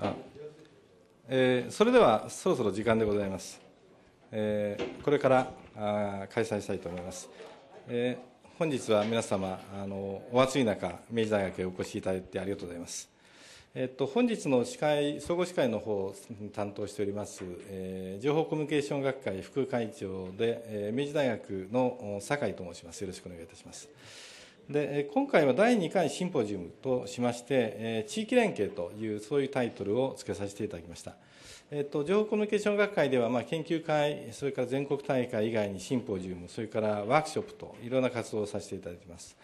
あえーそれではそろそろ時間でございます。えーこれからあ開催したいと思います。えー本日は皆様、あのお暑い中、明治大学へお越しいただいてありがとうございます。えっと、本日の司会、総合司会の方を担当しております、えー情報コミュニケーション学会副会長で、えー明治大学の酒井と申します。よろしくお願いいたします。で今回は第2回シンポジウムとしまして、地域連携という、そういうタイトルを付けさせていただきました。えっと、情報コミュニケーション学会では、まあ、研究会、それから全国大会以外にシンポジウム、それからワークショップと、いろんな活動をさせていただいています。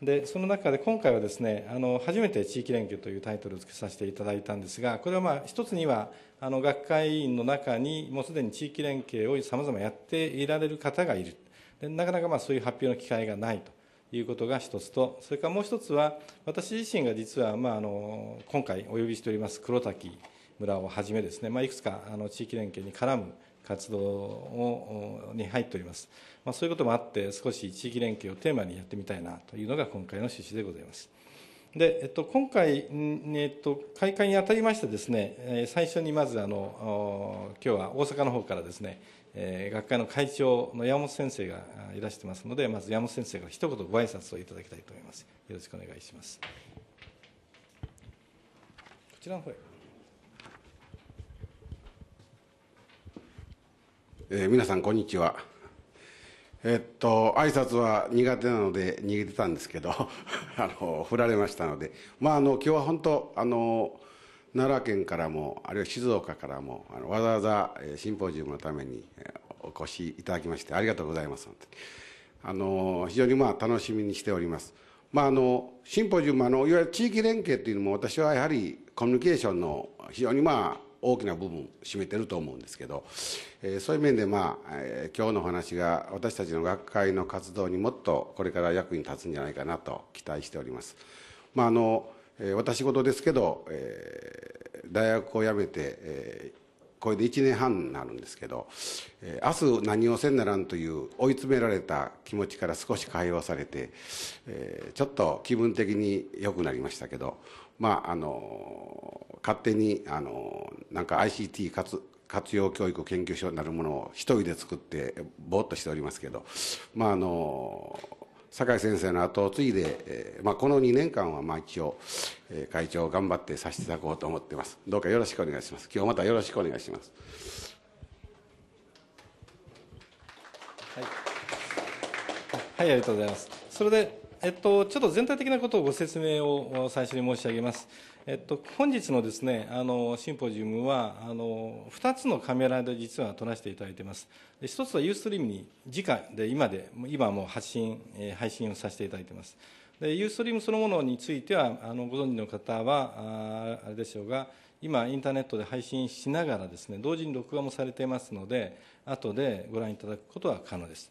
で、その中で今回はですね、あの、初めて地域連携というタイトルを付けさせていただいたんですが、これはまあ、一つには、あの、学会員の中に、もうすでに地域連携を様々やっていられる方がいる。でなかなかまあ、そういう発表の機会がないと。いうことが一つと、それからもう一つは、私自身が実は、まあ、あの今回お呼びしております黒滝村をはじめですね、まあ、いくつかあの地域連携に絡む活動をに入っております。まあ、そういうこともあって、少し地域連携をテーマにやってみたいなというのが今回の趣旨でございます。で、えっと、今回、えっと、開会にあたりましてですね、えー最初にまずあの、今日は大阪の方からですね、えー学会の会長の山本先生があいらしてますので、まず山本先生から一言ご挨拶をいただきたいと思います。よろしくお願いします。こちらの方へ。えー皆さん、こんにちは。えっと、挨拶は苦手なので逃げてたんですけど、あの、振られましたので、まあ、あの、今日は本当、あの、奈良県からも、あるいは静岡からも、あのわざわざシンポジウムのためにお越しいただきまして、ありがとうございます。あの、非常にまあ、楽しみにしております。まあ、あの、シンポジウム、あの、いわゆる地域連携というのも、私はやはりコミュニケーションの非常にまあ、大きな部分占めてると思うんですけど、えーそういう面で、まあえー今日のお話が私たちの学会の活動にもっとこれから役に立つんじゃないかなと期待しております。まああのえー私事ですけど、えー大学を辞めて、えーこれで1年半になるんですけど、えー明日何をせんならんという追い詰められた気持ちから少し解放されて、えーちょっと気分的に良くなりましたけど、まあ、あの、勝手に、あの、なんか ICT 活活用教育研究所になるものを一人で作って、ぼーっとしておりますけど、まあ、あの、酒井先生の後を継いで、えーまあ、この2年間はまあ一応、えー会長頑張ってさせていただこうと思ってます。どうかよろしくお願いします。今日またよろしくお願いします。はいはい、ありがとうございます。それで、えっと、ちょっと全体的なことをご説明を最初に申し上げます。えっと、本日のですね、あの、シンポジウムは、あの、2つのカメラで実は撮らせていただいています。で1つはユーストリームに直で、今で、今も発信、配信をさせていただいています。で、ユーストリームそのものについては、あの、ご存知の方は、ああれでしょうが、今、インターネットで配信しながらですね、同時に録画もされていますので、後でご覧いただくことは可能です。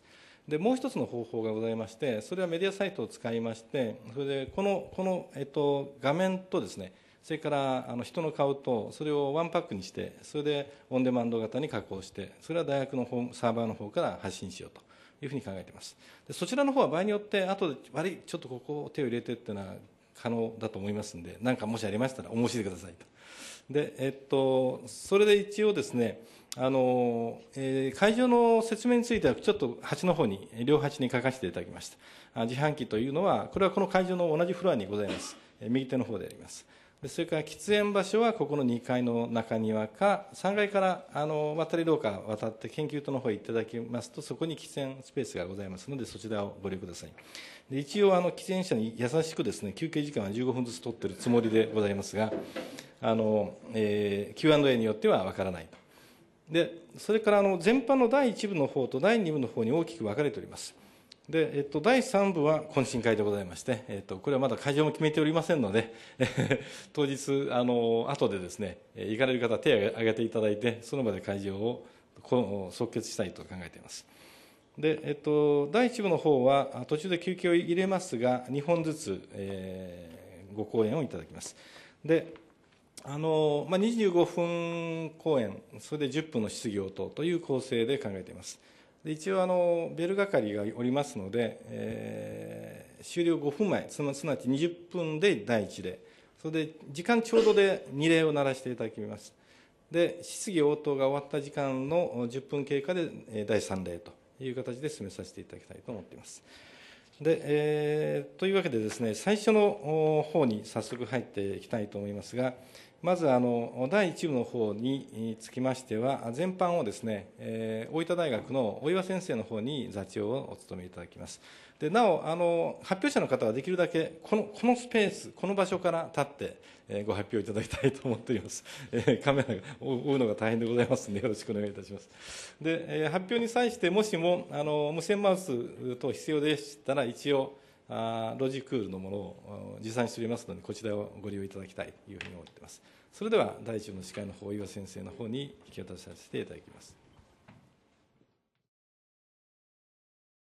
でもう一つの方法がございまして、それはメディアサイトを使いまして、それでこのこの、えっと、画面とですね、それからあの人の顔と、それをワンパックにして、それでオンデマンド型に加工して、それは大学のサーバーの方から発信しようというふうに考えています。でそちらの方は場合によって、後で悪い、ちょっとここを手を入れてっていうのは可能だと思いますんで、何かもしありましたらお申し出くださいと。で、えっと、それで一応ですね、あの、えー会場の説明については、ちょっと端の方に、両端に書かせていただきました。あ自販機というのは、これはこの会場の同じフロアにございます。え右手の方であります。でそれから喫煙場所はここの2階の中庭か、3階からあの渡り廊下渡って研究棟の方へいただきますと、そこに喫煙スペースがございますので、そちらをご利用ください。で一応あの、喫煙者に優しくですね、休憩時間は15分ずつ取ってるつもりでございますが、あの、えー Q&A によってはわからないと。で、それからあの前半の第1部の方と第2部の方に大きく分かれております。で、えっと、第3部は懇親会でございまして、えっと、これはまだ会場も決めておりませんので、当日、あの、後でですね、行かれる方手を挙げていただいて、その場で会場を即決したいと考えています。で、えっと、第1部の方は、途中で休憩を入れますが、2本ずつ、えーご講演をいただきます。で、あのまあ、25分講演、それで10分の質疑応答という構成で考えています。一応あの、ベル係がおりますので、えー終了5分前、つまつまり20分で第1で、それで時間ちょうどで2例を鳴らしていただきます。で、質疑応答が終わった時間の10分経過で第3例という形で進めさせていただきたいと思っています。でえー、というわけでですね、最初の方に早速入っていきたいと思いますが、まずあの第1部の方につきましては、全般をですね、えー、大分大学の大岩先生の方に座長をお務めいただきます。でなおあの、発表者の方はできるだけこのこのスペース、この場所から立って、えー、ご発表いただきたいと思っております。えー、カメラが追うのが大変でございますので、よろしくお願いいたします。で、えー、発表に際して、もしもあの無線マウス等必要でしたら、一応、ロジクールのものを持参しておりますので、こちらをご利用いただきたいというふうに思っています。それでは、第一部の司会の方、岩先生の方に引き渡させていただきます。